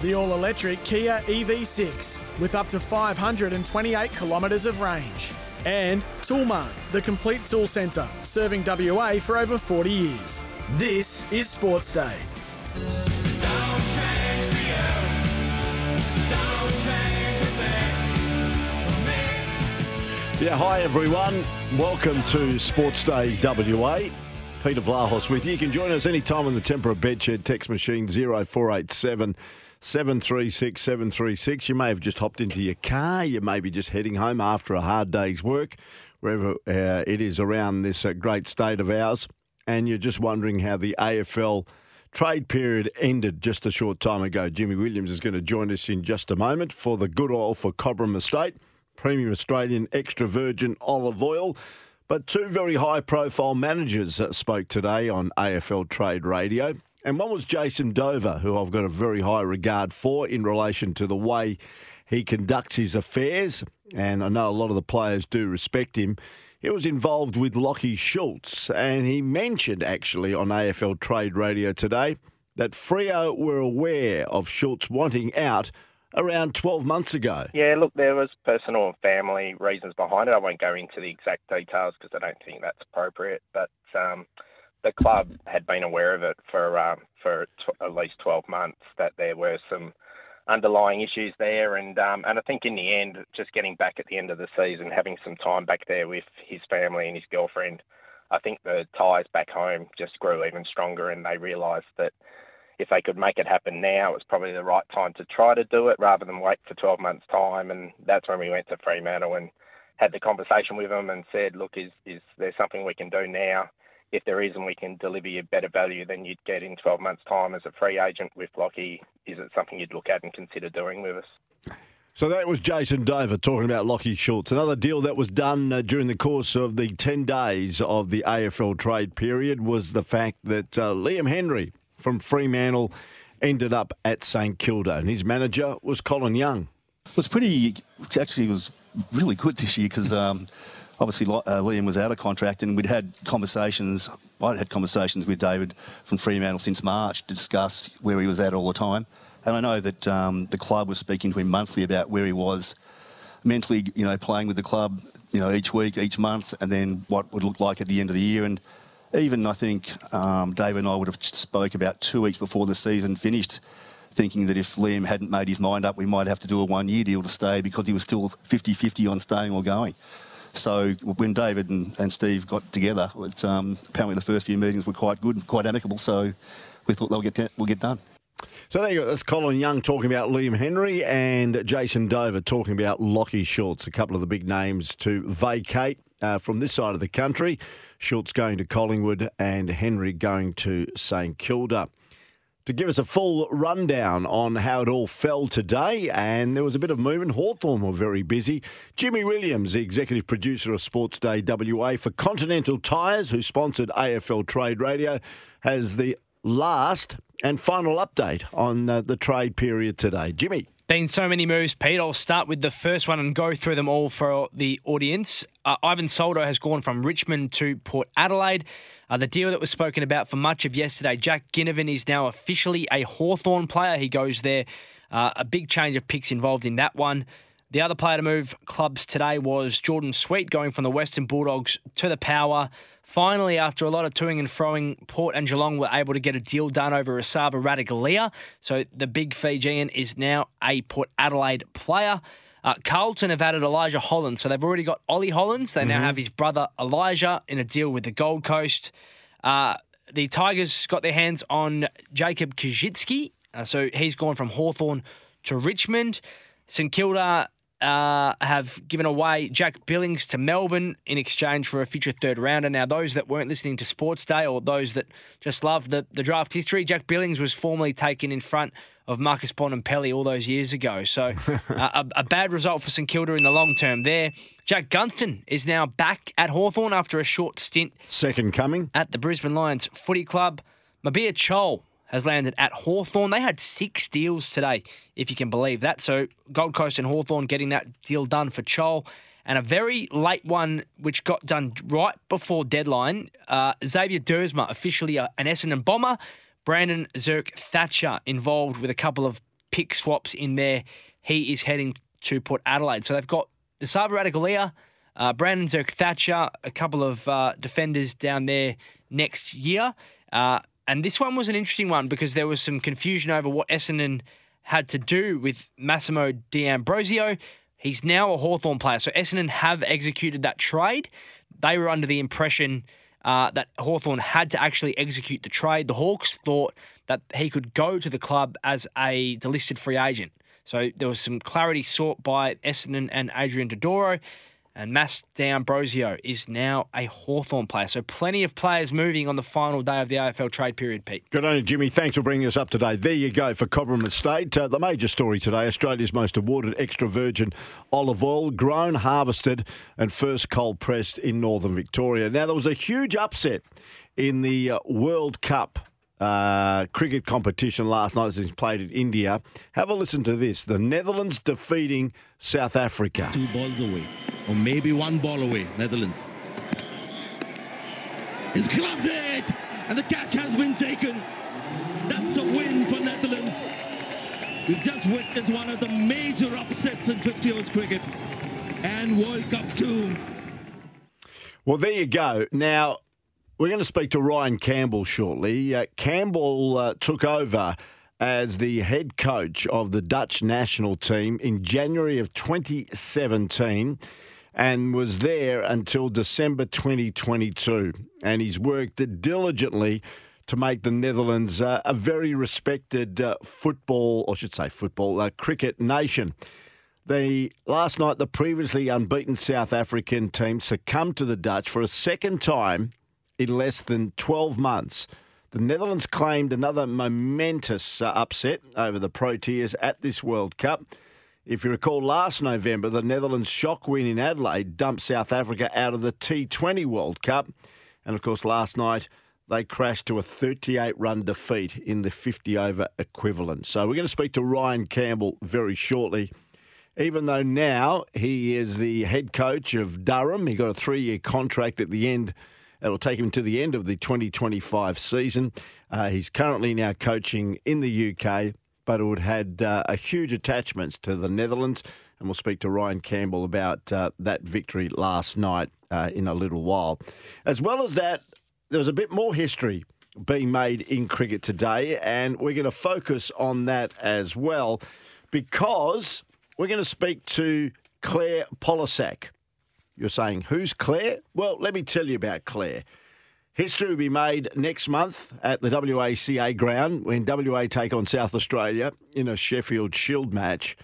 The all electric Kia EV6 with up to 528 kilometres of range. And Toolmart, the complete tool centre, serving WA for over 40 years. This is Sports Day. Yeah, hi everyone. Welcome to Sports Day WA. Peter Vlahos with you. You can join us anytime on the Tempera Bedshed text machine 0487 736 736. You may have just hopped into your car. You may be just heading home after a hard day's work, wherever uh, it is around this uh, great state of ours. And you're just wondering how the AFL trade period ended just a short time ago. Jimmy Williams is going to join us in just a moment for the good oil for Cobram Estate, premium Australian extra virgin olive oil. But two very high profile managers uh, spoke today on AFL Trade Radio. And one was Jason Dover, who I've got a very high regard for in relation to the way he conducts his affairs. And I know a lot of the players do respect him. He was involved with Lachie Schultz, and he mentioned actually on AFL Trade Radio today that Freo were aware of Schultz wanting out around 12 months ago. Yeah, look, there was personal and family reasons behind it. I won't go into the exact details because I don't think that's appropriate. But um, the club had been aware of it for um, for at least 12 months that there were some underlying issues there, and um, and I think in the end, just getting back at the end of the season, having some time back there with his family and his girlfriend, I think the ties back home just grew even stronger, and they realised that if they could make it happen now, it's probably the right time to try to do it rather than wait for 12 months' time. And that's when we went to Fremantle and had the conversation with them and said, look, is, is there something we can do now? If there is and we can deliver you better value than you'd get in 12 months' time as a free agent with Lachie, is it something you'd look at and consider doing with us? So that was Jason Dover talking about Lachie Schultz. Another deal that was done uh, during the course of the 10 days of the AFL trade period was the fact that uh, Liam Henry from Fremantle ended up at St Kilda, and his manager was Colin Young. It was pretty, actually, it was really good this year because um, obviously uh, Liam was out of contract, and we'd had conversations. I'd had conversations with David from Fremantle since March to discuss where he was at all the time. And I know that um, the club was speaking to him monthly about where he was mentally, you know, playing with the club, you know, each week, each month, and then what would look like at the end of the year. And even I think um, David and I would have spoke about two weeks before the season finished, thinking that if Liam hadn't made his mind up, we might have to do a one-year deal to stay because he was still 50-50 on staying or going. So when David and, and Steve got together, um, apparently the first few meetings were quite good, and quite amicable. So we thought they'll get we'll get done. So there you go. That's Colin Young talking about Liam Henry and Jason Dover talking about Lachie Schultz, a couple of the big names to vacate uh, from this side of the country. Schultz going to Collingwood and Henry going to St Kilda. To give us a full rundown on how it all fell today, and there was a bit of movement. Hawthorn were very busy. Jimmy Williams, the executive producer of Sports Day WA for Continental Tires, who sponsored AFL Trade Radio, has the last and final update on uh, the trade period today. Jimmy. Been so many moves, Pete. I'll start with the first one and go through them all for the audience. Uh, Ivan Soldo has gone from Richmond to Port Adelaide. Uh, the deal that was spoken about for much of yesterday, Jack Ginnivan is now officially a Hawthorn player. He goes there. Uh, a big change of picks involved in that one. The other player to move clubs today was Jordan Sweet going from the Western Bulldogs to the Power. Finally, after a lot of toing and froing, Port and Geelong were able to get a deal done over Esava Ratugolea. So the big Fijian is now a Port Adelaide player. Uh, Carlton have added Elijah Holland. So they've already got Ollie Hollands. They now have his brother Elijah in a deal with the Gold Coast. Uh, the Tigers got their hands on Jacob Koschitzke. Uh, so he's gone from Hawthorn to Richmond. St Kilda uh, have given away Jack Billings to Melbourne in exchange for a future third rounder. Now, those that weren't listening to Sports Day or those that just love the, the draft history, Jack Billings was formerly taken in front of Marcus Bontempelli all those years ago. So uh, a, a, bad result for St Kilda in the long term there. Jack Gunston is now back at Hawthorn after a short stint. Second coming. At the Brisbane Lions Footy Club. Mabior Chol has landed at Hawthorn. They had six deals today, if you can believe that. So Gold Coast and Hawthorn getting that deal done for Chol. And a very late one, which got done right before deadline. Uh, Xavier Duursma, officially an Essendon bomber. Brandon Zerk Thatcher involved with a couple of pick swaps in there. He is heading to Port Adelaide. So they've got the Ratugolea, uh, Brandon Zerk Thatcher, a couple of uh, defenders down there next year. Uh, and this one was an interesting one because there was some confusion over what Essendon had to do with Massimo D'Ambrosio. He's now a Hawthorn player. So Essendon have executed that trade. They were under the impression uh, that Hawthorn had to actually execute the trade. The Hawks thought that he could go to the club as a delisted free agent. So there was some clarity sought by Essendon and Adrian Dodoro. And Mass D'Ambrosio is now a Hawthorn player. So plenty of players moving on the final day of the AFL trade period, Pete. Good on you, Jimmy. Thanks for bringing us up today. There you go for Cobram Estate. Uh, the major story today Australia's most awarded extra virgin olive oil, grown, harvested, and first cold pressed in northern Victoria. Now, there was a huge upset in the uh, World Cup uh, cricket competition last night as he played in India. Have a listen to this. The Netherlands defeating South Africa. Two balls away, or maybe one ball away, Netherlands. He's gloved it, and the catch has been taken. That's a win for Netherlands. We've just witnessed one of the major upsets in 50 overs cricket and World Cup 2. Well, there you go. Now, we're going to speak to Ryan Campbell shortly. Uh, Campbell uh, took over as the head coach of the Dutch national team in January of 2017 and was there until December 2022. And he's worked diligently to make the Netherlands uh, a very respected uh, football, or I should say football, uh, cricket nation. The last night, the previously unbeaten South African team succumbed to the Dutch for a second time in less than 12 months. The Netherlands claimed another momentous uh, upset over the Proteas at this World Cup. If you recall, last November, the Netherlands' shock win in Adelaide dumped South Africa out of the T20 World Cup. And of course, last night, they crashed to a 38 run defeat in the 50 over equivalent. So we're going to speak to Ryan Campbell very shortly. Even though now he is the head coach of Durham, he got a three year contract at the end it will take him to the end of the 2025 season. Uh, he's currently now coaching in the UK, but it would had uh, a huge attachment to the Netherlands. And we'll speak to Ryan Campbell about uh, that victory last night uh, in a little while. As well as that, there was a bit more history being made in cricket today, and we're going to focus on that as well because we're going to speak to Claire Polosak. You're saying, who's Claire? Well, let me tell you about Claire. History will be made next month at the WACA ground when WA take on South Australia in a Sheffield Shield match.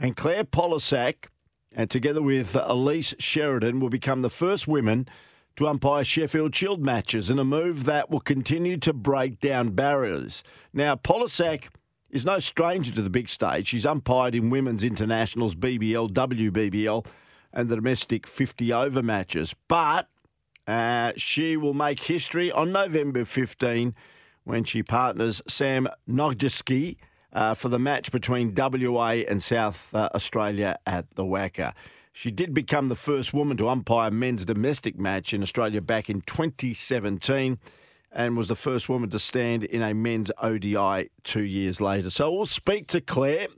And Claire Polosak, and together with Elise Sheridan, will become the first women to umpire Sheffield Shield matches in a move that will continue to break down barriers. Now, Polosak is no stranger to the big stage. She's umpired in women's internationals, BBL, WBBL, and the domestic 50 over matches. But uh, she will make history on November 15 when she partners Sam Nogajski uh, for the match between WA and South uh, Australia at the WACA. She did become the first woman to umpire men's domestic match in Australia back in 2017 and was the first woman to stand in a men's ODI two years later. So we'll speak to Claire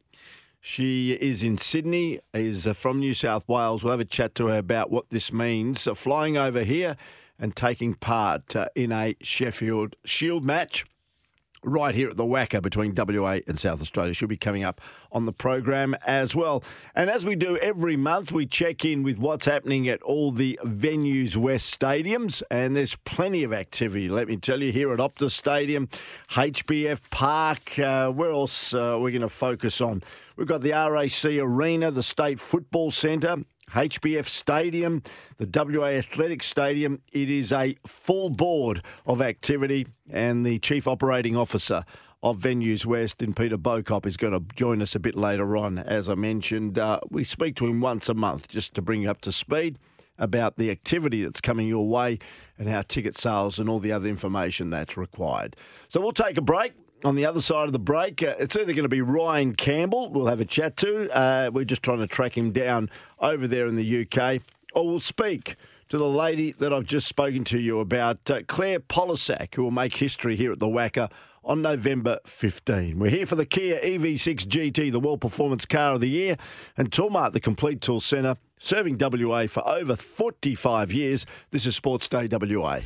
she is in Sydney, is uh, from New South Wales. We'll have a chat to her about what this means. Flying over here and taking part uh, in a Sheffield Shield match right here at the WACA between WA and South Australia. Should be coming up on the program as well. And as we do every month, we check in with what's happening at all the venues West stadiums, and there's plenty of activity. Let me tell you here at Optus Stadium, HBF Park. Uh, where else uh, are we going to focus on? We've got the RAC Arena, the State Football Centre. HBF Stadium, the WA Athletic Stadium. It is a full board of activity, and the Chief Operating Officer of Venues West in Peter Bauchop is going to join us a bit later on. As I mentioned, uh, we speak to him once a month just to bring you up to speed about the activity that's coming your way and how ticket sales and all the other information that's required. So we'll take a break on the other side of the break, uh, it's either going to be Ryan Campbell, we'll have a chat to. Uh, we're just trying to track him down over there in the UK, or we'll speak to the lady that I've just spoken to you about, uh, Claire Polosak, who will make history here at the WACA on November 15. We're here for the Kia EV6 GT, the World Performance Car of the Year, and Toolmart, the Complete Tool Centre, serving WA for over 45 years. This is Sports Day WA.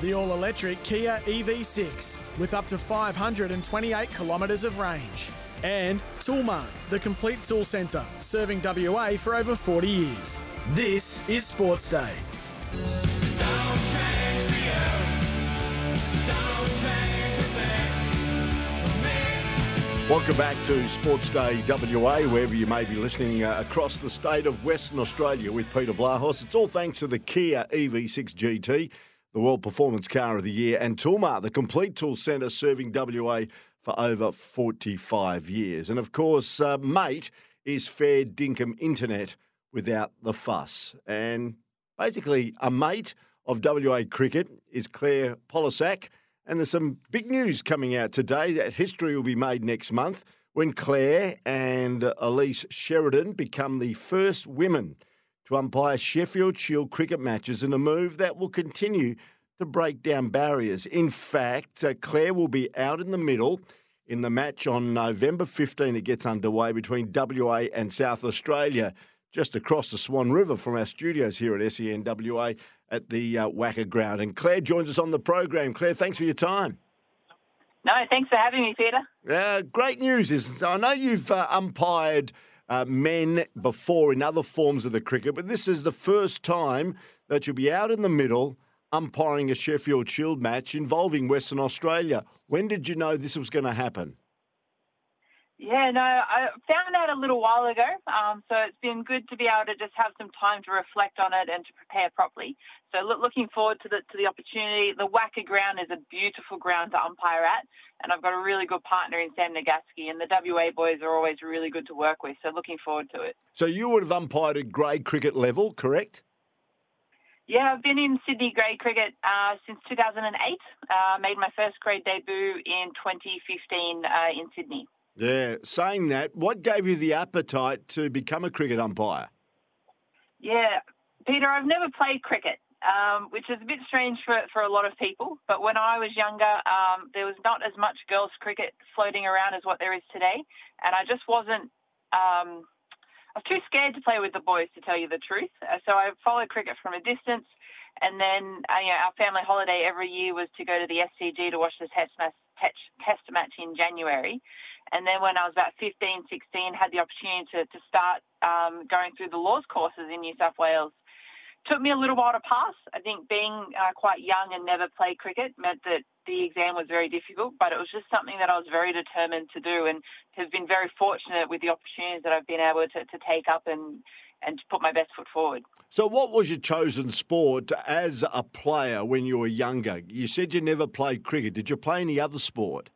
The all electric Kia EV6 with up to 528 kilometres of range. And Toolmart, the complete tool centre, serving WA for over 40 years. This is Sports Day. Welcome back to Sports Day WA, wherever you may be listening uh, across the state of Western Australia with Peter Vlahos. It's all thanks to the Kia EV6 GT, the World Performance Car of the Year, and Toolmart, the complete tool centre serving WA for over 45 years. And of course, uh, mate is fair dinkum internet without the fuss. And basically, a mate of WA cricket is Claire Polosak. And there's some big news coming out today that history will be made next month when Claire and Elise Sheridan become the first women to umpire Sheffield Shield cricket matches in a move that will continue to break down barriers. In fact, uh, Claire will be out in the middle in the match on November 15. It gets underway between WA and South Australia, just across the Swan River from our studios here at SENWA at the uh, WACA ground. And Claire joins us on the program. Claire, thanks for your time. No, thanks for having me, Peter. Uh, great news is I know you've uh, umpired uh, men before in other forms of the cricket, but this is the first time that you'll be out in the middle umpiring a Sheffield Shield match involving Western Australia. When did you know this was going to happen? Yeah, no, I found out a little while ago. Um, so it's been good to be able to just have some time to reflect on it and to prepare properly. So look, looking forward to the to the opportunity. The WACA ground is a beautiful ground to umpire at, and I've got a really good partner in Sam Nogajski, and the WA boys are always really good to work with. So looking forward to it. So you would have umpired at grade cricket level, correct? Yeah, I've been in Sydney grade cricket uh, since 2008. Uh, made my first grade debut in 2015 uh, in Sydney. Yeah, saying that, what gave you the appetite to become a cricket umpire? Yeah, Peter, I've never played cricket, um, which is a bit strange for, for a lot of people. But when I was younger, um, there was not as much girls' cricket floating around as what there is today. And I just wasn't, um, I was too scared to play with the boys, to tell you the truth. Uh, so I followed cricket from a distance. And then uh, you know, our family holiday every year was to go to the SCG to watch the test match, test match in January. And then when I was about 15, 16, had the opportunity to, to start um, going through the laws courses in New South Wales. Took me a little while to pass. I think being uh, quite young and never played cricket meant that the exam was very difficult, but it was just something that I was very determined to do and have been very fortunate with the opportunities that I've been able to, to take up and, and put my best foot forward. So, what was your chosen sport as a player when you were younger? You said you never played cricket. Did you play any other sport?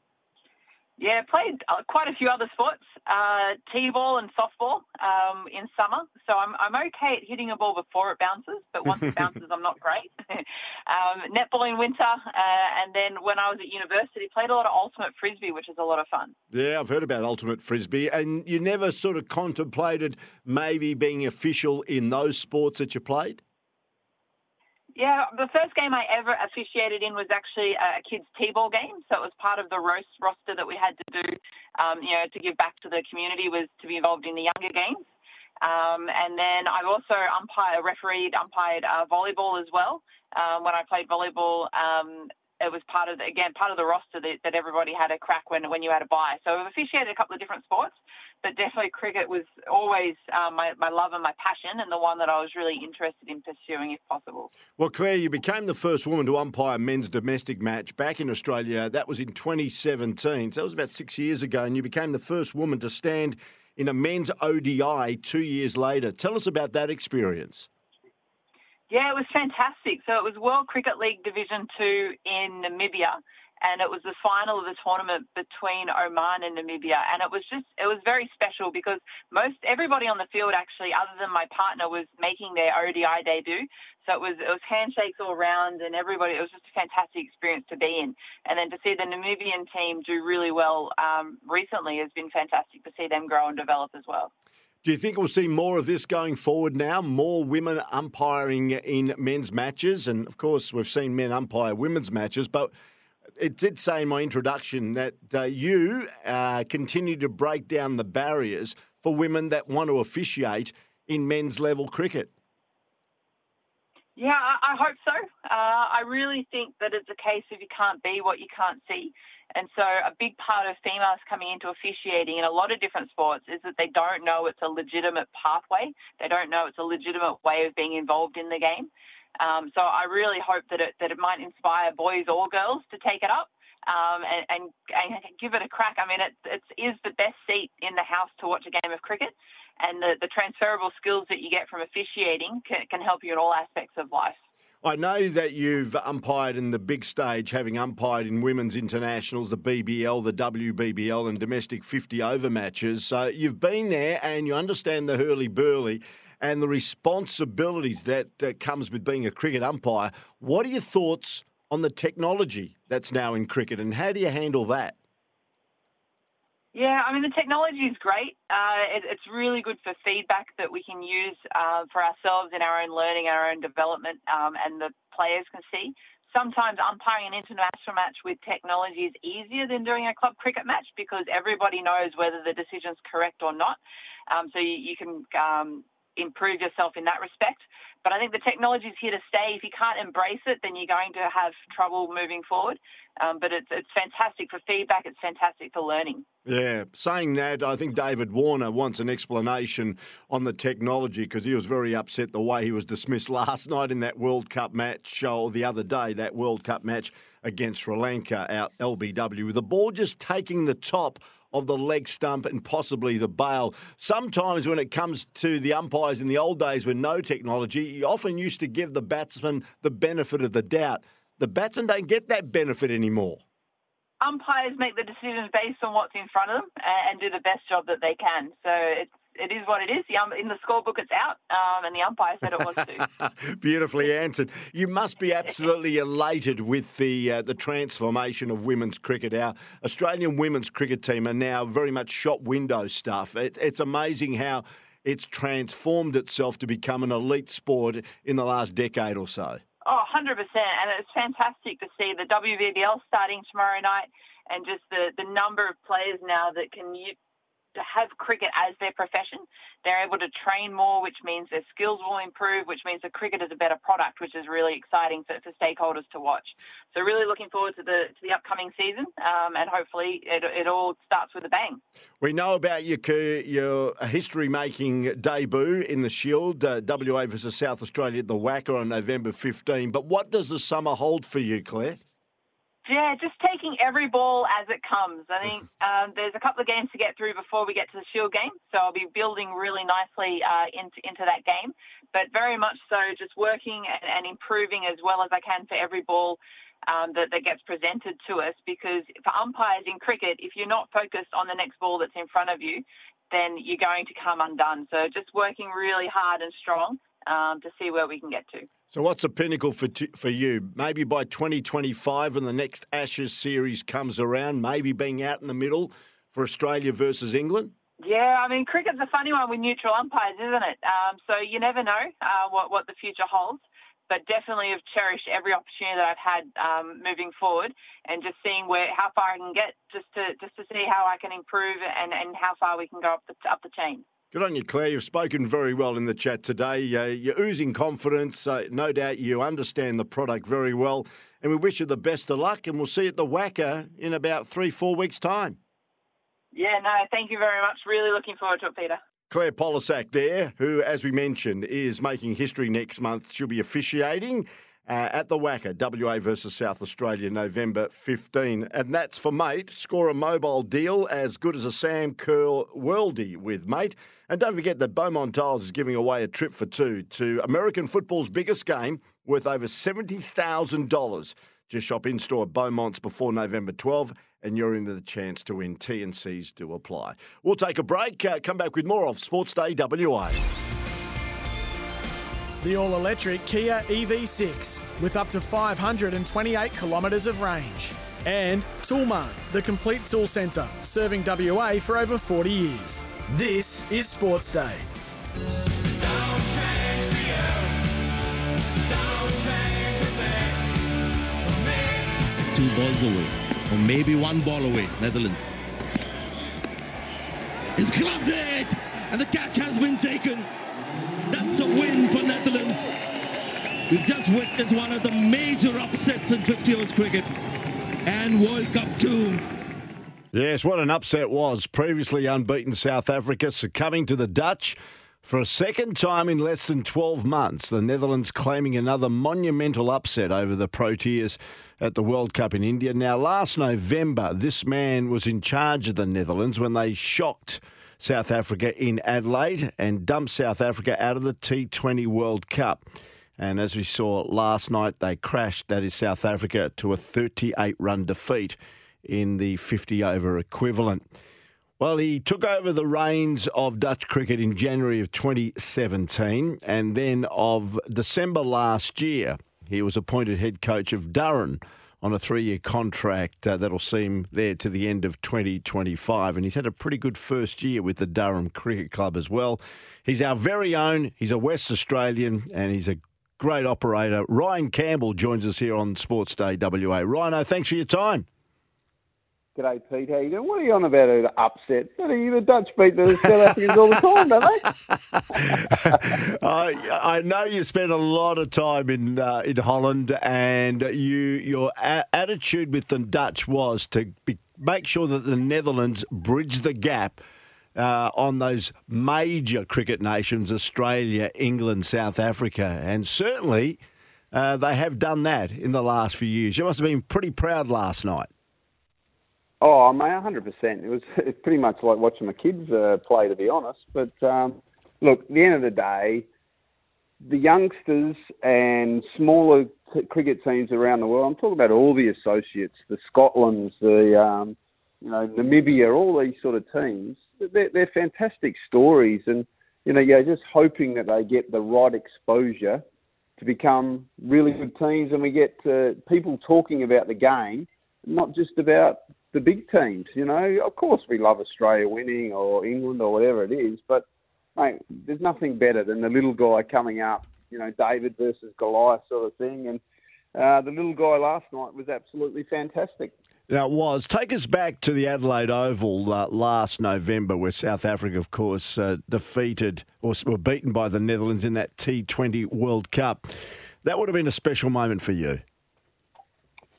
Yeah, played uh, quite a few other sports, uh, t-ball and softball um, in summer. So I'm I'm okay at hitting a ball before it bounces, but once it bounces, I'm not great. um, netball in winter, uh, and then when I was at university, played a lot of ultimate frisbee, which is a lot of fun. Yeah, I've heard about ultimate frisbee, and you never sort of contemplated maybe being official in those sports that you played. Yeah, the first game I ever officiated in was actually a kids' t-ball game. So it was part of the roast roster that we had to do, um, you know, to give back to the community was to be involved in the younger games. Um, and then I've also umpired, refereed, umpired uh, volleyball as well. Um, when I played volleyball, um, it was part of the, again part of the roster that, that everybody had a crack when when you had a buy. So I've officiated a couple of different sports, but definitely cricket was always um, my my love and my passion, and the one that I was really interested in pursuing if possible. Well, Claire, you became the first woman to umpire men's domestic match back in Australia. That was in 2017, so that was about six years ago, and you became the first woman to stand in a men's ODI two years later. Tell us about that experience. Yeah, it was fantastic. So it was World Cricket League Division Two in Namibia, and it was the final of the tournament between Oman and Namibia. And it was just, it was very special because most everybody on the field actually, other than my partner, was making their ODI debut. So it was it was handshakes all around, and everybody. It was just a fantastic experience to be in. And then to see the Namibian team do really well um, recently has been fantastic to see them grow and develop as well. Do you think we'll see more of this going forward now? More women umpiring in men's matches? And of course, we've seen men umpire women's matches, but it did say in my introduction that uh, you uh, continue to break down the barriers for women that want to officiate in men's level cricket. Yeah, I, hope so. Uh, I really think that it's a case of you can't be what you can't see. And so, a big part of females coming into officiating in a lot of different sports is that they don't know it's a legitimate pathway. They don't know it's a legitimate way of being involved in the game. Um, so, I really hope that it that it might inspire boys or girls to take it up. Um, and, and, and, give it a crack. I mean, it, it is the best seat in the house to watch a game of cricket, and the, the transferable skills that you get from officiating can, can help you in all aspects of life. I know that you've umpired in the big stage, having umpired in women's internationals, the BBL, the WBBL, and domestic 50 over matches. So you've been there and you understand the hurly burly and the responsibilities that uh, comes with being a cricket umpire. What are your thoughts on the technology that's now in cricket and how do you handle that? Yeah, I mean, the technology is great. Uh, it, it's really good for feedback that we can use uh, for ourselves in our own learning, our own development, um, and the players can see. Sometimes umpiring an international match with technology is easier than doing a club cricket match because everybody knows whether the decision's correct or not. Um, so you, you can um, improve yourself in that respect. But I think the technology is here to stay. If you can't embrace it, then you're going to have trouble moving forward. Um, but it's, it's fantastic for feedback. It's fantastic for learning. Yeah, saying that, I think David Warner wants an explanation on the technology because he was very upset the way he was dismissed last night in that World Cup match, or the other day, that World Cup match against Sri Lanka out LBW, with the ball just taking the top of the leg stump and possibly the bail. Sometimes when it comes to the umpires in the old days with no technology, you often used to give the batsman the benefit of the doubt. The batsmen don't get that benefit anymore. Umpires make the decisions based on what's in front of them and do the best job that they can. So it's it is what it is. The, um, in the scorebook, it's out, um, and the umpire said it was too. Beautifully answered. You must be absolutely elated with the uh, the transformation of women's cricket. Our Australian women's cricket team are now very much shop window stuff. It, it's amazing how it's transformed itself to become an elite sport in the last decade or so. Oh, 100%. And it's fantastic to see the WBBL starting tomorrow night and just the, the number of players now that can have cricket as their profession. They're able to train more, which means their skills will improve, which means the cricket is a better product, which is really exciting for, for stakeholders to watch. So really looking forward to the to the upcoming season, um, and hopefully it, it all starts with a bang. We know about your your history making debut in the Shield, uh, WA versus South Australia at the WACA on November 15. But what does the summer hold for you, Claire? Yeah, just taking every ball as it comes. I think um, there's a couple of games to get through before we get to the Shield game, so I'll be building really nicely uh, into into that game. But very much so, just working and, and improving as well as I can for every ball um, that, that gets presented to us. Because for umpires in cricket, if you're not focused on the next ball that's in front of you, then you're going to come undone. So just working really hard and strong um, to see where we can get to. So, what's the pinnacle for t- for you? Maybe by 2025, when the next Ashes series comes around, maybe being out in the middle for Australia versus England. Yeah, I mean, cricket's a funny one with neutral umpires, isn't it? Um, so you never know uh, what what the future holds. But definitely have cherished every opportunity that I've had um, moving forward, and just seeing where how far I can get, just to just to see how I can improve and, and how far we can go up the up the chain. Good on you, Claire. You've spoken very well in the chat today. Uh, you're oozing confidence. Uh, no doubt you understand the product very well. And we wish you the best of luck. And we'll see you at the WACA in about three, four weeks' time. Yeah, no, thank you very much. Really looking forward to it, Peter. Claire Polosak there, who, as we mentioned, is making history next month. She'll be officiating uh, at the WACA, WA versus South Australia, November 15. And that's for Mate. Score a mobile deal as good as a Sam Kerr Worldy with Mate. And don't forget that Beaumont Tiles is giving away a trip for two to American football's biggest game worth over $70,000. Just shop in store at Beaumont's before November 12 and you're in the chance to win. T&Cs do apply. We'll take a break, uh, come back with more of Sports Day WA. The all electric Kia EV6 with up to 528 kilometres of range. And Toolmart, the complete tool centre, serving WA for over 40 years. This is Sports Day. Two balls away, or maybe one ball away, Netherlands. It's clubbed it, and the catch has been taken. We've just witnessed one of the major upsets in 50 overs cricket and World Cup 2. Yes, what an upset was. Previously unbeaten South Africa succumbing to the Dutch for a second time in less than 12 months. The Netherlands claiming another monumental upset over the Proteas at the World Cup in India. Now, last November, this man was in charge of the Netherlands when they shocked South Africa in Adelaide and dumped South Africa out of the T20 World Cup. And as we saw last night, they crashed, that is South Africa, to a 38 run defeat in the 50 over equivalent. Well, he took over the reins of Dutch cricket in January of 2017, and then of December last year, he was appointed head coach of Durham on a three year contract uh, that'll see him there to the end of 2025. And he's had a pretty good first year with the Durham Cricket Club as well. He's our very own, he's a West Australian, and he's a great operator. Ryan Campbell joins us here on Sports Day WA. Rhino, thanks for your time. G'day, Pete. How you doing? What are you on about an upset? The Dutch beat the South Africans all the time, don't they? I, I know you spent a lot of time in uh, in Holland, and you your a- attitude with the Dutch was to be, make sure that the Netherlands bridge the gap uh, on those major cricket nations: Australia, England, South Africa, and certainly uh, they have done that in the last few years. You must have been pretty proud last night. Oh, I hundred percent. It was pretty much like watching my kids uh, play, to be honest. But um, look, at the end of the day, the youngsters and smaller t- cricket teams around the world. I'm talking about all the associates, the Scotlands, the um, you know Namibia, all these sort of teams. They're, they're fantastic stories, and you know you're just hoping that they get the right exposure to become really good teams, and we get uh, people talking about the game, not just about the big teams. You know, of course we love Australia winning or England or whatever it is, but mate, there's nothing better than the little guy coming up. You know, David versus Goliath sort of thing, and uh, the little guy last night was absolutely fantastic. That was. Take us back to the Adelaide Oval uh, last November, where South Africa, of course, uh, defeated or were beaten by the Netherlands in that T20 World Cup. That would have been a special moment for you.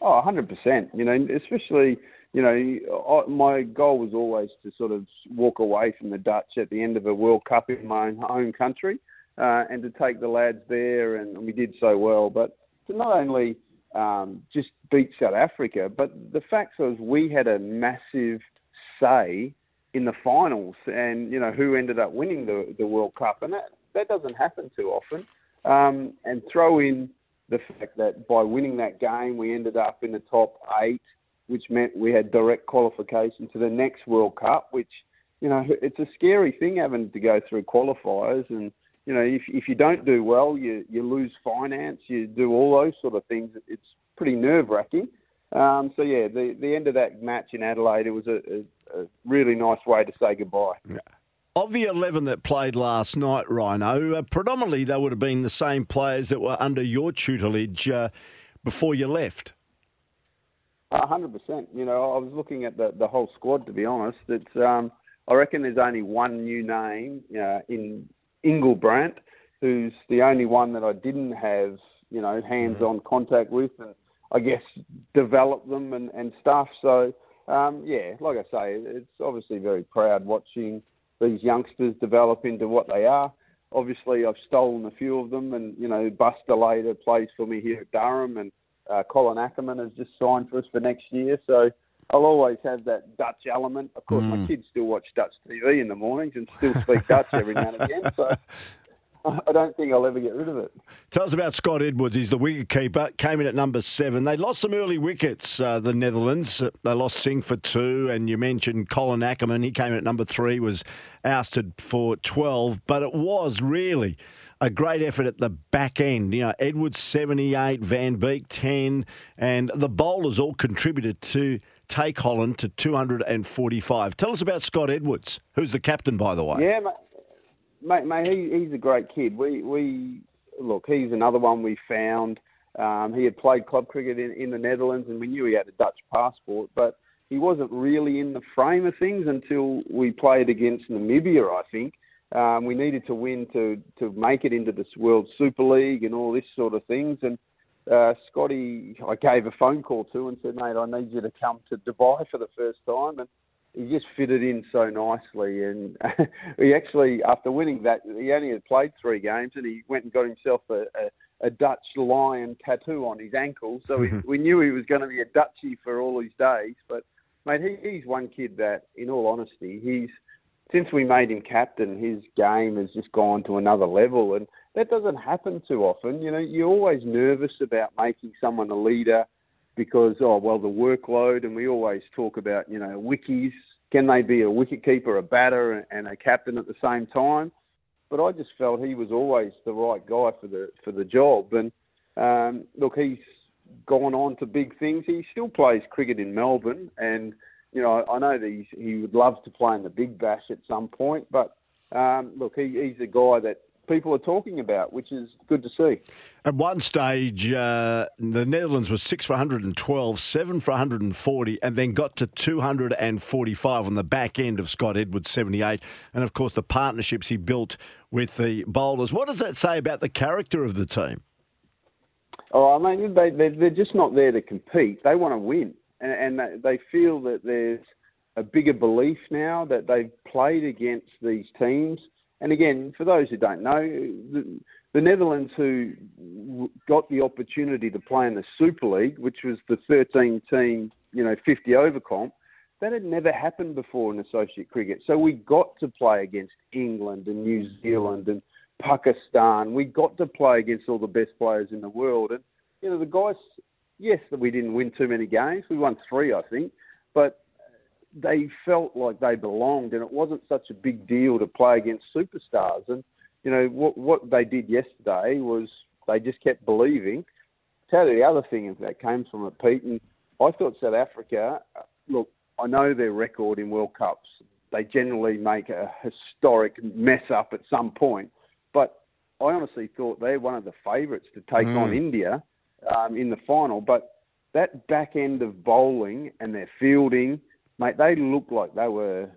Oh, 100%. You know, especially you know, my goal was always to sort of walk away from the Dutch at the end of a World Cup in my own country uh, and to take the lads there, and we did so well. But to not only um, just beat South Africa, but the fact was we had a massive say in the finals, and you know who ended up winning the the World Cup, and that that doesn't happen too often. Um, and throw in the fact that by winning that game, we ended up in the top eight which meant we had direct qualification to the next World Cup, which, you know, it's a scary thing having to go through qualifiers. And, you know, if, if you don't do well, you, you lose finance, you do all those sort of things. It's pretty nerve wracking. Um, so, yeah, the, the end of that match in Adelaide, it was a, a, a really nice way to say goodbye. Of the 11 that played last night, Rhino, uh, predominantly they would have been the same players that were under your tutelage uh, before you left hundred percent. You know, I was looking at the the whole squad. To be honest, it's um, I reckon there's only one new name uh, in Engelbrecht, who's the only one that I didn't have, you know, hands-on mm-hmm. contact with, and I guess develop them and, and stuff. So um, yeah, like I say, it's obviously very proud watching these youngsters develop into what they are. Obviously, I've stolen a few of them, and you know, Bas de Leede plays for me here at Durham, and uh, Colin Ackermann has just signed for us for next year. So I'll always have that Dutch element. Of course, mm. my kids still watch Dutch TV in the mornings and still speak Dutch every now and again. So I don't think I'll ever get rid of it. Tell us about Scott Edwards. He's the wicket keeper. Came in at number seven. They lost some early wickets, uh, the Netherlands. They lost Singh for two, and you mentioned Colin Ackermann. He came in at number three, was ousted for 12. But it was really a great effort at the back end. You know, Edwards 78, Van Beek 10, and the bowlers all contributed to take Holland to 245. Tell us about Scott Edwards, who's the captain, by the way. Yeah, mate mate, he, he's a great kid. We we look, he's another one we found. Um, he had played club cricket in, in the Netherlands, and we knew he had a Dutch passport, but he wasn't really in the frame of things until we played against Namibia. I think um, we needed to win to to make it into this World Super League and all this sort of things. And uh, Scotty, I gave a phone call to and said, "Mate, I need you to come to Dubai for the first time." And he just fitted in so nicely. And he actually, after winning that, he only had played three games, and he went and got himself a, a, a Dutch lion tattoo on his ankle. So we, we knew he was going to be a Dutchie for all his days. But mate, he, he's one kid that, in all honesty, he's since we made him captain, his game has just gone to another level, and that doesn't happen too often. You know, you're always nervous about making someone a leader because oh well the workload and we always talk about you know wickies can they be a wicketkeeper, a batter, and a captain at the same time? But I just felt he was always the right guy for the for the job. And um, look, he's gone on to big things. He still plays cricket in Melbourne, and you know I know that he's, he would love to play in the Big Bash at some point. But um, look, he, he's a guy that people are talking about, which is good to see. At one stage, uh, the Netherlands was six for 112, seven for 140, and then got to 245 on the back end of Scott Edwards' 78. And of course, the partnerships he built with the bowlers. What does that say about the character of the team? Oh, I mean, they, they're just not there to compete. They want to win. And, and they feel that there's a bigger belief now that they've played against these teams and again, for those who don't know, the, the Netherlands who got the opportunity to play in the Super League, which was the 13 team, you know, 50 over comp, that had never happened before in associate cricket. So we got to play against England and New Zealand and Pakistan. We got to play against all the best players in the world. And, you know, the guys, yes, that we didn't win too many games. We won three, I think. But they felt like they belonged, and it wasn't such a big deal to play against superstars. And you know what what they did yesterday was they just kept believing. Tell you the other thing that came from it, Pete, and I thought South Africa. Look, I know their record in World Cups. They generally make a historic mess up at some point, but I honestly thought they're one of the favourites to take mm. on India um, in the final. But that back end of bowling and their fielding mate, they looked like they were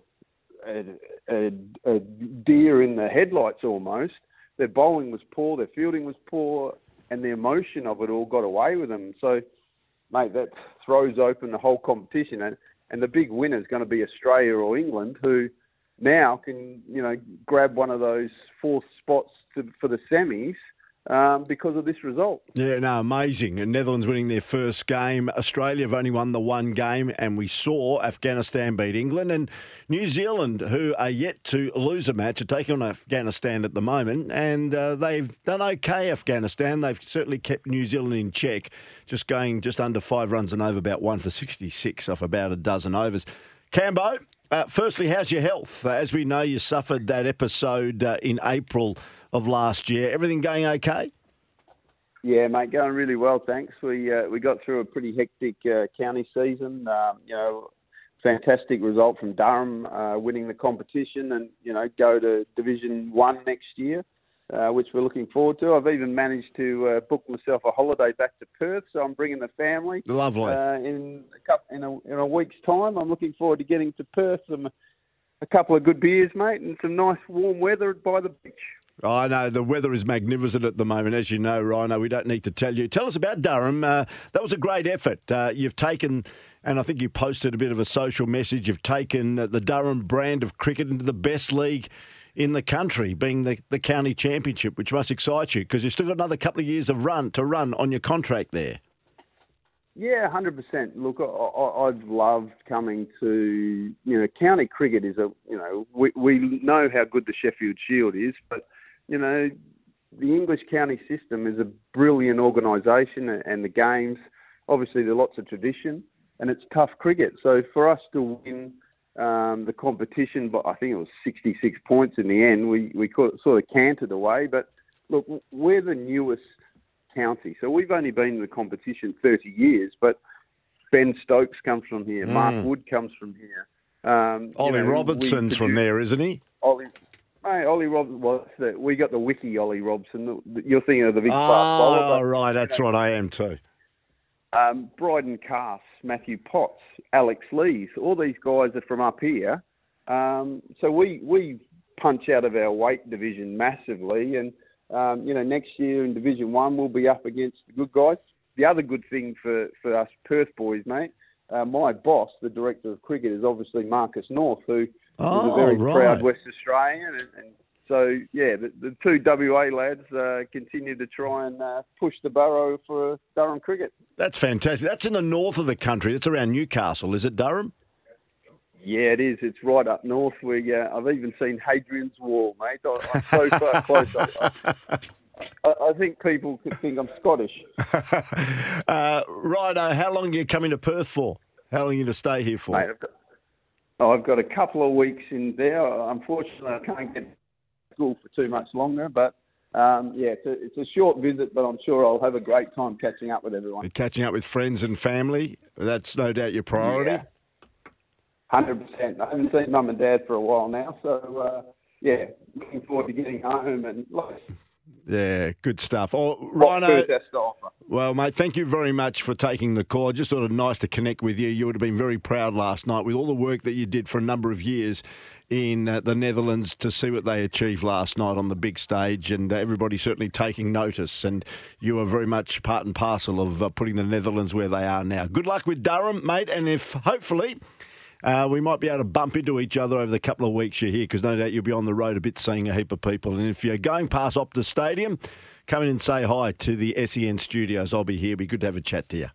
a, a, a deer in the headlights almost. Their bowling was poor, their fielding was poor, and the emotion of it all got away with them. So, mate, that throws open the whole competition, and and the big winner is going to be Australia or England, who now can you know grab one of those fourth spots to, for the semis um, because of this result. Yeah, no, amazing. And Netherlands winning their first game. Australia have only won the one game, and we saw Afghanistan beat England. And New Zealand, who are yet to lose a match, are taking on Afghanistan at the moment. And uh, they've done okay, Afghanistan. They've certainly kept New Zealand in check, just going just under five runs and over, about one for 66 off about a dozen overs. Cambo, uh, firstly, how's your health? Uh, as we know, you suffered that episode uh, in April of last year. Everything going okay? Yeah, mate, going really well. Thanks. We uh, we got through a pretty hectic uh, county season. Um, you know, fantastic result from Durham, uh, winning the competition, and you know, go to Division One next year uh, which we're looking forward to. I've even managed to uh, book myself a holiday back to Perth, so I'm bringing the family. Lovely. Uh, in a couple, in a in a week's time, I'm looking forward to getting to Perth. I'm a couple of good beers, mate, and some nice warm weather by the beach. I know the weather is magnificent at the moment, as you know, Rhino. We don't need to tell you. Tell us about Durham. Uh, that was a great effort. Uh, you've taken, and I think you posted a bit of a social message. You've taken the Durham brand of cricket into the best league in the country, being the, the county championship, which must excite you because you've still got another couple of years of run to run on your contract there. Yeah, hundred percent. Look, I, have loved coming to you know county cricket is a you know we we know how good the Sheffield Shield is, but you know, the English county system is a brilliant organisation, and the games, obviously, there's lots of tradition, and it's tough cricket. So for us to win um, the competition, but I think it was 66 points in the end, we we sort of cantered away. But look, we're the newest county, so we've only been in the competition 30 years, but Ben Stokes comes from here, mm. Mark Wood comes from here. Um, Ollie you know, Robertson's from there, isn't he? Ollie, Hey, Ollie Robson. Well, the, we got the wiki Ollie Robson. You're thinking of the big Oh, right. That's what I am too. Um, Brydon Carse, Matthew Potts, Alex Lees. All these guys are from up here. Um, so we we punch out of our weight division massively, and um, you know next year in Division One we'll be up against the good guys. The other good thing for for us Perth boys, mate. Uh, my boss, the director of cricket, is obviously Marcus North, who Oh, a very right. proud West Australian, and, and so yeah, the, the, two WA lads uh, continue to try and uh, push the burrow for Durham cricket. That's fantastic. That's in the north of the country. It's around Newcastle, is it, Durham? Yeah, it is. It's right up north. Where uh, I've even seen Hadrian's Wall, mate. I, am so far close. I, I, I, think people could think I'm Scottish. uh, right. how long are you coming to Perth for? How long are you going to stay here for? Mate, I've got a couple of weeks in there. Unfortunately, I can't get to school for too much longer, but um, yeah, it's a, it's a short visit, but I'm sure I'll have a great time catching up with everyone. catching up with friends and family, that's no doubt your priority. Hundred percent. I haven't seen mum and dad for a while now, so uh, yeah, looking forward to getting home and like, yeah, good stuff. Oh, Rhino. Well, mate, thank you very much for taking the call. I just thought it nice to connect with you. You would have been very proud last night with all the work that you did for a number of years in uh, the Netherlands to see what they achieved last night on the big stage, and uh, everybody certainly taking notice. And you are very much part and parcel of uh, putting the Netherlands where they are now. Good luck with Durham, mate, and if hopefully uh, we might be able to bump into each other over the couple of weeks you're here because no doubt you'll be on the road a bit seeing a heap of people. And if you're going past Optus Stadium, come in and say hi to the SEN studios. I'll be here. It'll be good to have a chat to you.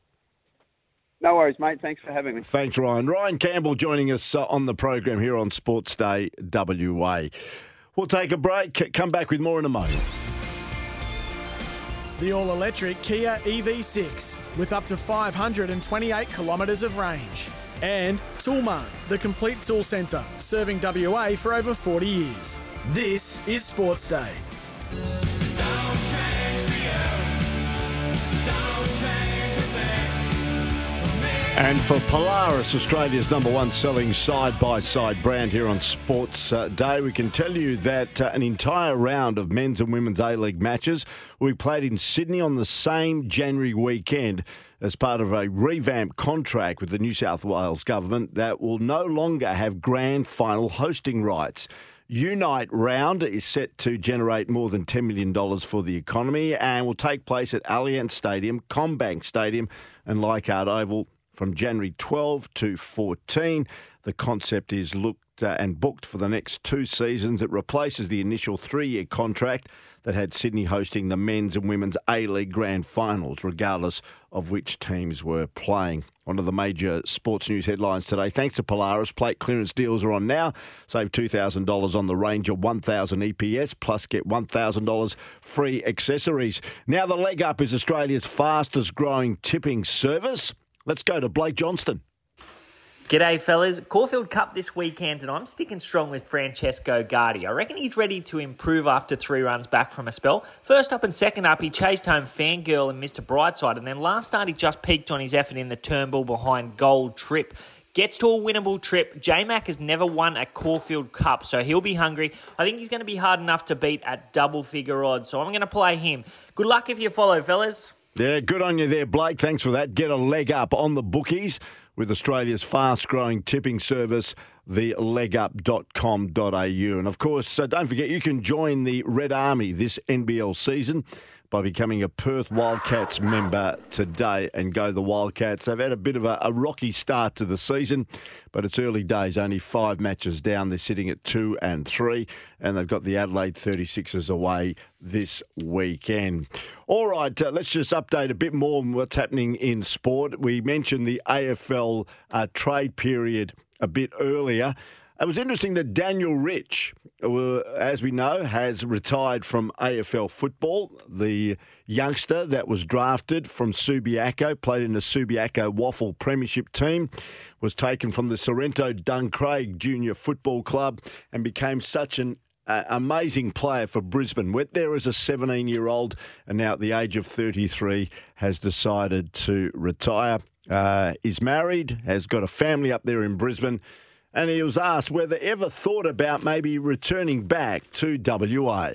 No worries, mate. Thanks for having me. Thanks, Ryan. Ryan Campbell joining us uh, on the program here on Sports Day WA. We'll take a break. Come back with more in a moment. The all electric Kia EV6 with up to 528 kilometres of range. And Toolmart, the complete tool centre, serving WA for over 40 years. This is Sports Day. And for Polaris, Australia's number one selling side by side brand here on Sports uh, Day, we can tell you that uh, an entire round of men's and women's A League matches will be played in Sydney on the same January weekend as part of a revamped contract with the New South Wales government that will no longer have grand final hosting rights. Unite round is set to generate more than $10 million for the economy and will take place at Allianz Stadium, CommBank Stadium, and Leichhardt Oval from January 12 to 14. The concept is looked uh, and booked for the next two seasons. It replaces the initial three year contract that had Sydney hosting the men's and women's A League grand finals, regardless of which teams were playing. One of the major sports news headlines today. Thanks to Polaris, plate clearance deals are on now. Save $2,000 on the Ranger 1000 EPS, plus get $1,000 free accessories. Now, the leg up is Australia's fastest growing tipping service. Let's go to Blake Johnston. G'day, fellas. Caulfield Cup this weekend, and I'm sticking strong with Francesco Guardi. I reckon he's ready to improve after three runs back from a spell. First up and second up, he chased home Fangirl and Mr. Brightside, and then last start he just peaked on his effort in the Turnbull behind Gold Trip. Gets to a winnable trip. J Mac has never won a Caulfield Cup, so he'll be hungry. I think he's going to be hard enough to beat at double figure odds, so I'm going to play him. Good luck if you follow, fellas. Yeah, good on you there, Blake. Thanks for that. Get a leg up on the bookies with Australia's fast growing tipping service, the legup.com.au. And of course, uh, don't forget you can join the Red Army this NBL season by becoming a Perth Wildcats member today and go the Wildcats. They've had a bit of a, a, rocky start to the season, but it's early days, only five matches down. They're sitting at two and three, and they've got the Adelaide 36ers away this weekend. All right, uh, let's just update a bit more on what's happening in sport. We mentioned the AFL uh, trade period a bit earlier. It was interesting that Daniel Rich, uh, as we know, has retired from AFL football. The youngster that was drafted from Subiaco, played in the Subiaco WAFL Premiership team, was taken from the Sorrento Duncraig Junior Football Club and became such an uh, amazing player for Brisbane. Went there as a 17 year old and now at the age of 33 has decided to retire. Uh, is married, has got a family up there in Brisbane and he was asked whether ever thought about maybe returning back to WA.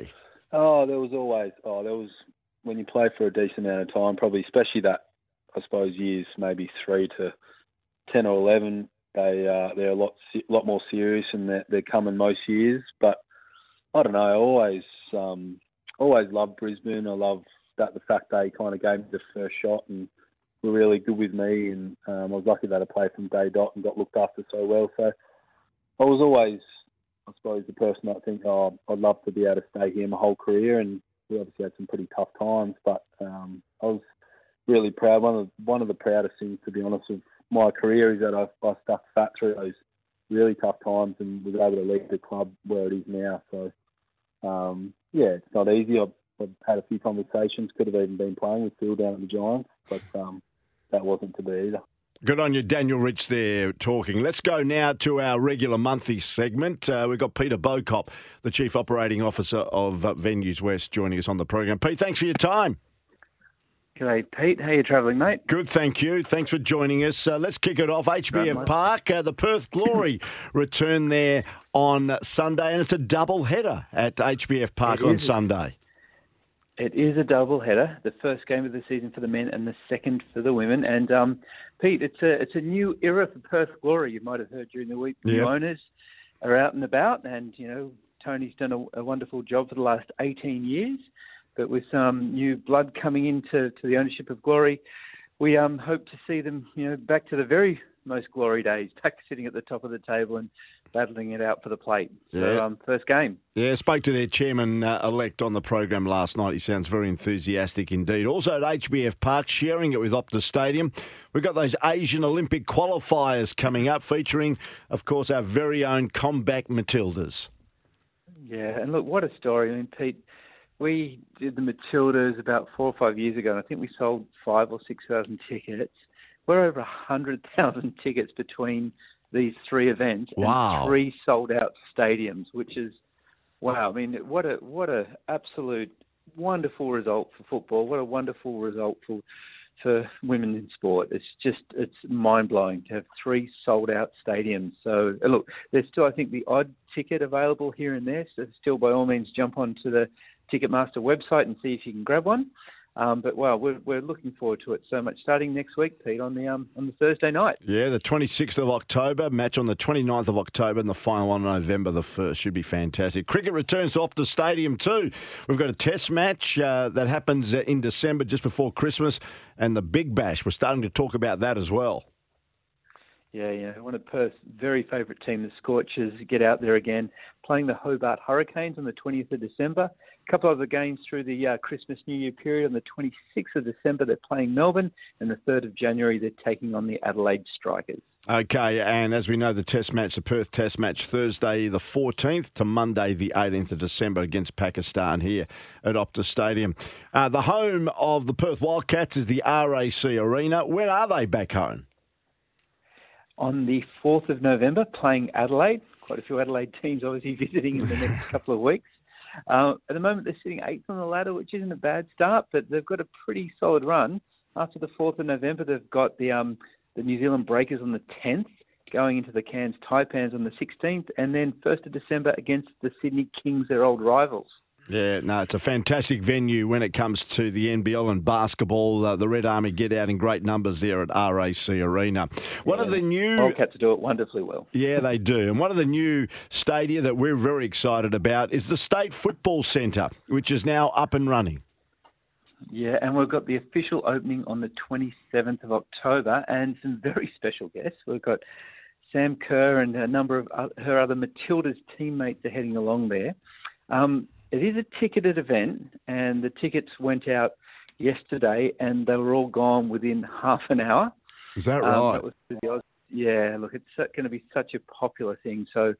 Oh, there was always. Oh, there was when you play for a decent amount of time, probably especially that I suppose years maybe three to ten or eleven. They uh, they're a lot lot more serious and they're, they're coming most years. But I don't know. I always um, always loved Brisbane. I love that the fact they kind of gave me the first shot and were really good with me. And um, I was lucky that I played from day dot and got looked after so well. So I was always, I suppose, the person that think, oh, I'd love to be able to stay here my whole career. And we obviously had some pretty tough times, but um, I was really proud. One of one of the proudest things, to be honest, of my career is that I've, I stuck fat through those really tough times and was able to lead the club where it is now. So, um, yeah, it's not easy. I've, I've, had a few conversations. Could have even been playing with Phil down at the Giants, but um, that wasn't to be either. Good on you, Daniel Rich, there talking. Let's go now to our regular monthly segment. Uh, we've got Peter Bauchop, the Chief Operating Officer of uh, Venues West, joining us on the program. Pete, thanks for your time. G'day, Pete. How are you travelling, mate? Good, thank you. Thanks for joining us. Uh, let's kick it off. HBF right, Park, uh, the Perth Glory return there on Sunday, and it's a double header at HBF Park on Sunday. It is a double header, the first game of the season for the men and the second for the women. And um, Pete, it's a it's a new era for Perth Glory. You might have heard during the week. New owners are out and about, and you know Tony's done a, a, wonderful job for the last 18 years. But with some new blood coming into to the ownership of Glory, we um, hope to see them, you know, back to the very most glory days, back sitting at the top of the table and battling it out for the plate. So, yeah. um, first game. Yeah, spoke to their chairman uh, elect on the program last night. He sounds very enthusiastic indeed. Also at HBF Park, sharing it with Optus Stadium. We've got those Asian Olympic qualifiers coming up, featuring, of course, our very own CommBank Matildas. Yeah, and look, what a story. I mean, Pete, we did the Matildas about four or five years ago, and I think we sold five or six thousand tickets. We're over a hundred thousand tickets between these three events wow. and three sold out stadiums, which is wow. I mean, what a what a absolute wonderful result for football. What a wonderful result for for women in sport. It's just it's mind blowing to have three sold out stadiums. So uh, look, there's still I think the odd ticket available here and there. So still by all means jump onto the Ticketmaster website and see if you can grab one. Um, but well, we're, we're looking forward to it so much. Starting next week, Pete, on the um, on the Thursday night. Yeah, the 26th of October, match on the 29th of October, and the final on November the 1st. Should be fantastic. Cricket returns to Optus Stadium too. We've got a Test match uh, that happens uh, in December, just before Christmas, and the Big Bash. We're starting to talk about that as well. Yeah, yeah. One of Perth's very favourite team, the Scorchers, get out there again, playing the Hobart Hurricanes on the 20th of December. A couple of the games through the uh, Christmas New Year period. On the 26th of December, they're playing Melbourne, and the 3rd of January, they're taking on the Adelaide Strikers. Okay, and as we know, the Test match, the Perth Test match, Thursday the 14th to Monday the 18th of December against Pakistan here at Optus Stadium. Uh, the home of the Perth Wildcats is the RAC Arena. When are they back home? On the 4th of November, playing Adelaide. Quite a few Adelaide teams obviously visiting in the next couple of weeks. Uh, at the moment, they're sitting eighth on the ladder, which isn't a bad start, but they've got a pretty solid run. After the 4th of November, they've got the um, the New Zealand Breakers on the 10th, going into the Cairns Taipans on the 16th, and then 1st of December against the Sydney Kings, their old rivals. Yeah, no, it's a fantastic venue when it comes to the NBL and basketball. Uh, the Red Army get out in great numbers there at RAC Arena. One yeah, of the new Wildcats do it wonderfully well. Yeah, they do. And one of the new stadia that we're very excited about is the State Football Centre, which is now up and running. Yeah, and we've got the official opening on the 27th of October, and some very special guests. We've got Sam Kerr and a number of her other Matilda's teammates are heading along there. Um, it is a ticketed event, and the tickets went out yesterday, and they were all gone within half an hour. Is that right? Um, that yeah, look, it's going to be such a popular thing. So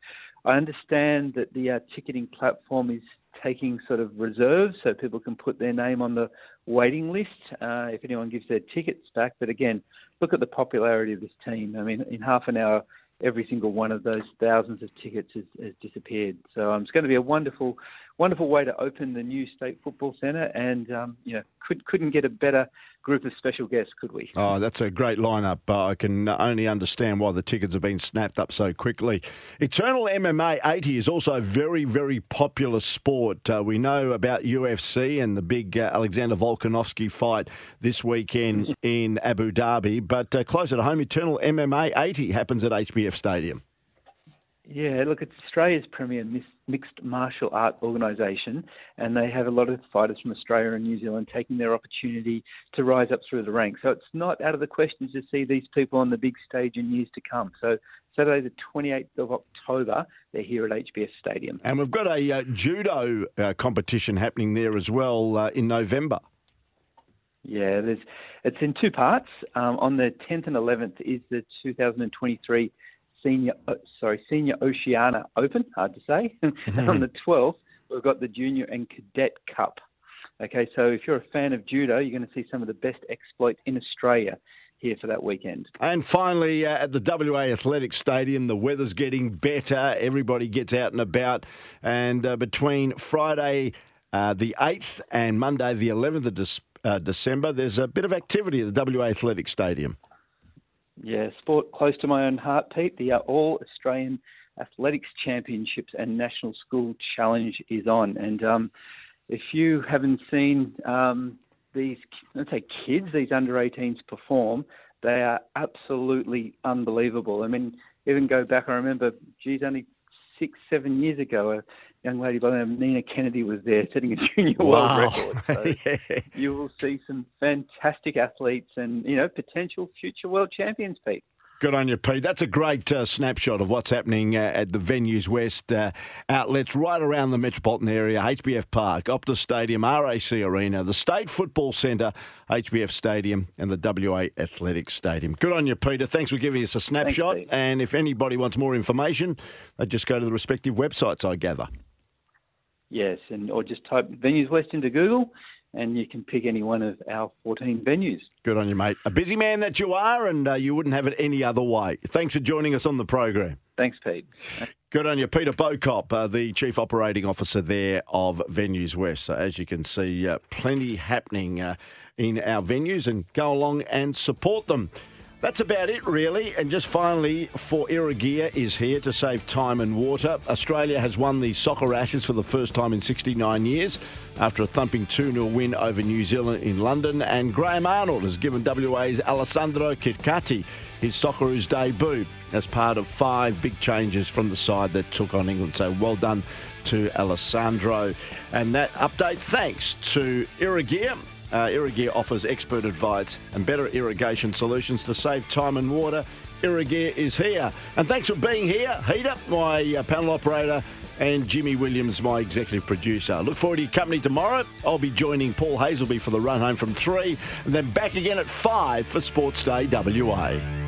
I understand that the uh, ticketing platform is taking sort of reserves so people can put their name on the waiting list uh, if anyone gives their tickets back. But again, look at the popularity of this team. I mean, in half an hour, every single one of those thousands of tickets has, has disappeared. So um, it's going to be a wonderful, wonderful way to open the new State Football Centre, and um, you know, could, couldn't get a better group of special guests, could we? Oh, that's a great lineup. Uh, I can only understand why the tickets have been snapped up so quickly. Eternal MMA 80 is also a very, very popular sport. Uh, we know about UFC and the big uh, Alexander Volkanovski fight this weekend in Abu Dhabi, but uh, closer to home, Eternal MMA 80 happens at HBF Stadium. Yeah, look, it's Australia's premier mixed martial art organisation, and they have a lot of fighters from Australia and New Zealand taking their opportunity to rise up through the ranks. So it's not out of the question to see these people on the big stage in years to come. So Saturday, the 28th of October, they're here at HBF Stadium. And we've got a uh, judo uh, competition happening there as well uh, in November. Yeah, there's, it's in two parts. Um, on the 10th and 11th is the 2023 senior, uh, sorry, senior Oceania Open. Hard to say. And on the 12th, we've got the Junior and Cadet Cup. Okay, so if you're a fan of judo, you're going to see some of the best exploits in Australia here for that weekend. And finally, uh, at the WA Athletic Stadium, the weather's getting better. Everybody gets out and about. And uh, between Friday uh, the 8th and Monday the 11th of De- uh, December, there's a bit of activity at the WA Athletic Stadium. Yeah, sport close to my own heart, Pete. The uh, All Australian Athletics Championships and National School Challenge is on. And um, if you haven't seen um, these, let's say, kids, these under 18s perform, they are absolutely unbelievable. I mean, even go back, I remember, geez, only six, seven years ago, young lady by the name of Nina Kennedy was there setting a junior wow. world record. So yeah. you will see some fantastic athletes and, you know, potential future world champions, Pete. Good on you, Pete. That's a great uh, snapshot of what's happening uh, at the Venues West uh, outlets right around the metropolitan area HBF Park, Optus Stadium, RAC Arena, the State Football Centre, HBF Stadium, and the WA Athletics Stadium. Good on you, Peter. Thanks for giving us a snapshot. Thanks, and if anybody wants more information, they just go to the respective websites, I gather. Yes, and or just type Venues West into Google and you can pick any one of our 14 venues. Good on you, mate. A busy man that you are, and uh, you wouldn't have it any other way. Thanks for joining us on the program. Thanks, Pete. Good on you, Peter Bauchop, uh, the Chief Operating Officer there of Venues West. So as you can see, uh, plenty happening uh, in our venues, and go along and support them. That's about it, really. And just finally, for Irrigear is here to save time and water. Australia has won the Soccer Ashes for the first time in 69 years after a thumping 2 0 win over New Zealand in London. And Graham Arnold has given WA's Alessandro Circati his Socceroos debut as part of five big changes from the side that took on England. So well done to Alessandro. And that update thanks to Irrigear uh, Irrigear offers expert advice and better irrigation solutions to save time and water. Irrigear is here. And thanks for being here. Heat up my uh, panel operator and Jimmy Williams, my executive producer. Look forward to your company tomorrow. I'll be joining Paul Hasleby for the run home from three, and then back again at five for Sports Day WA.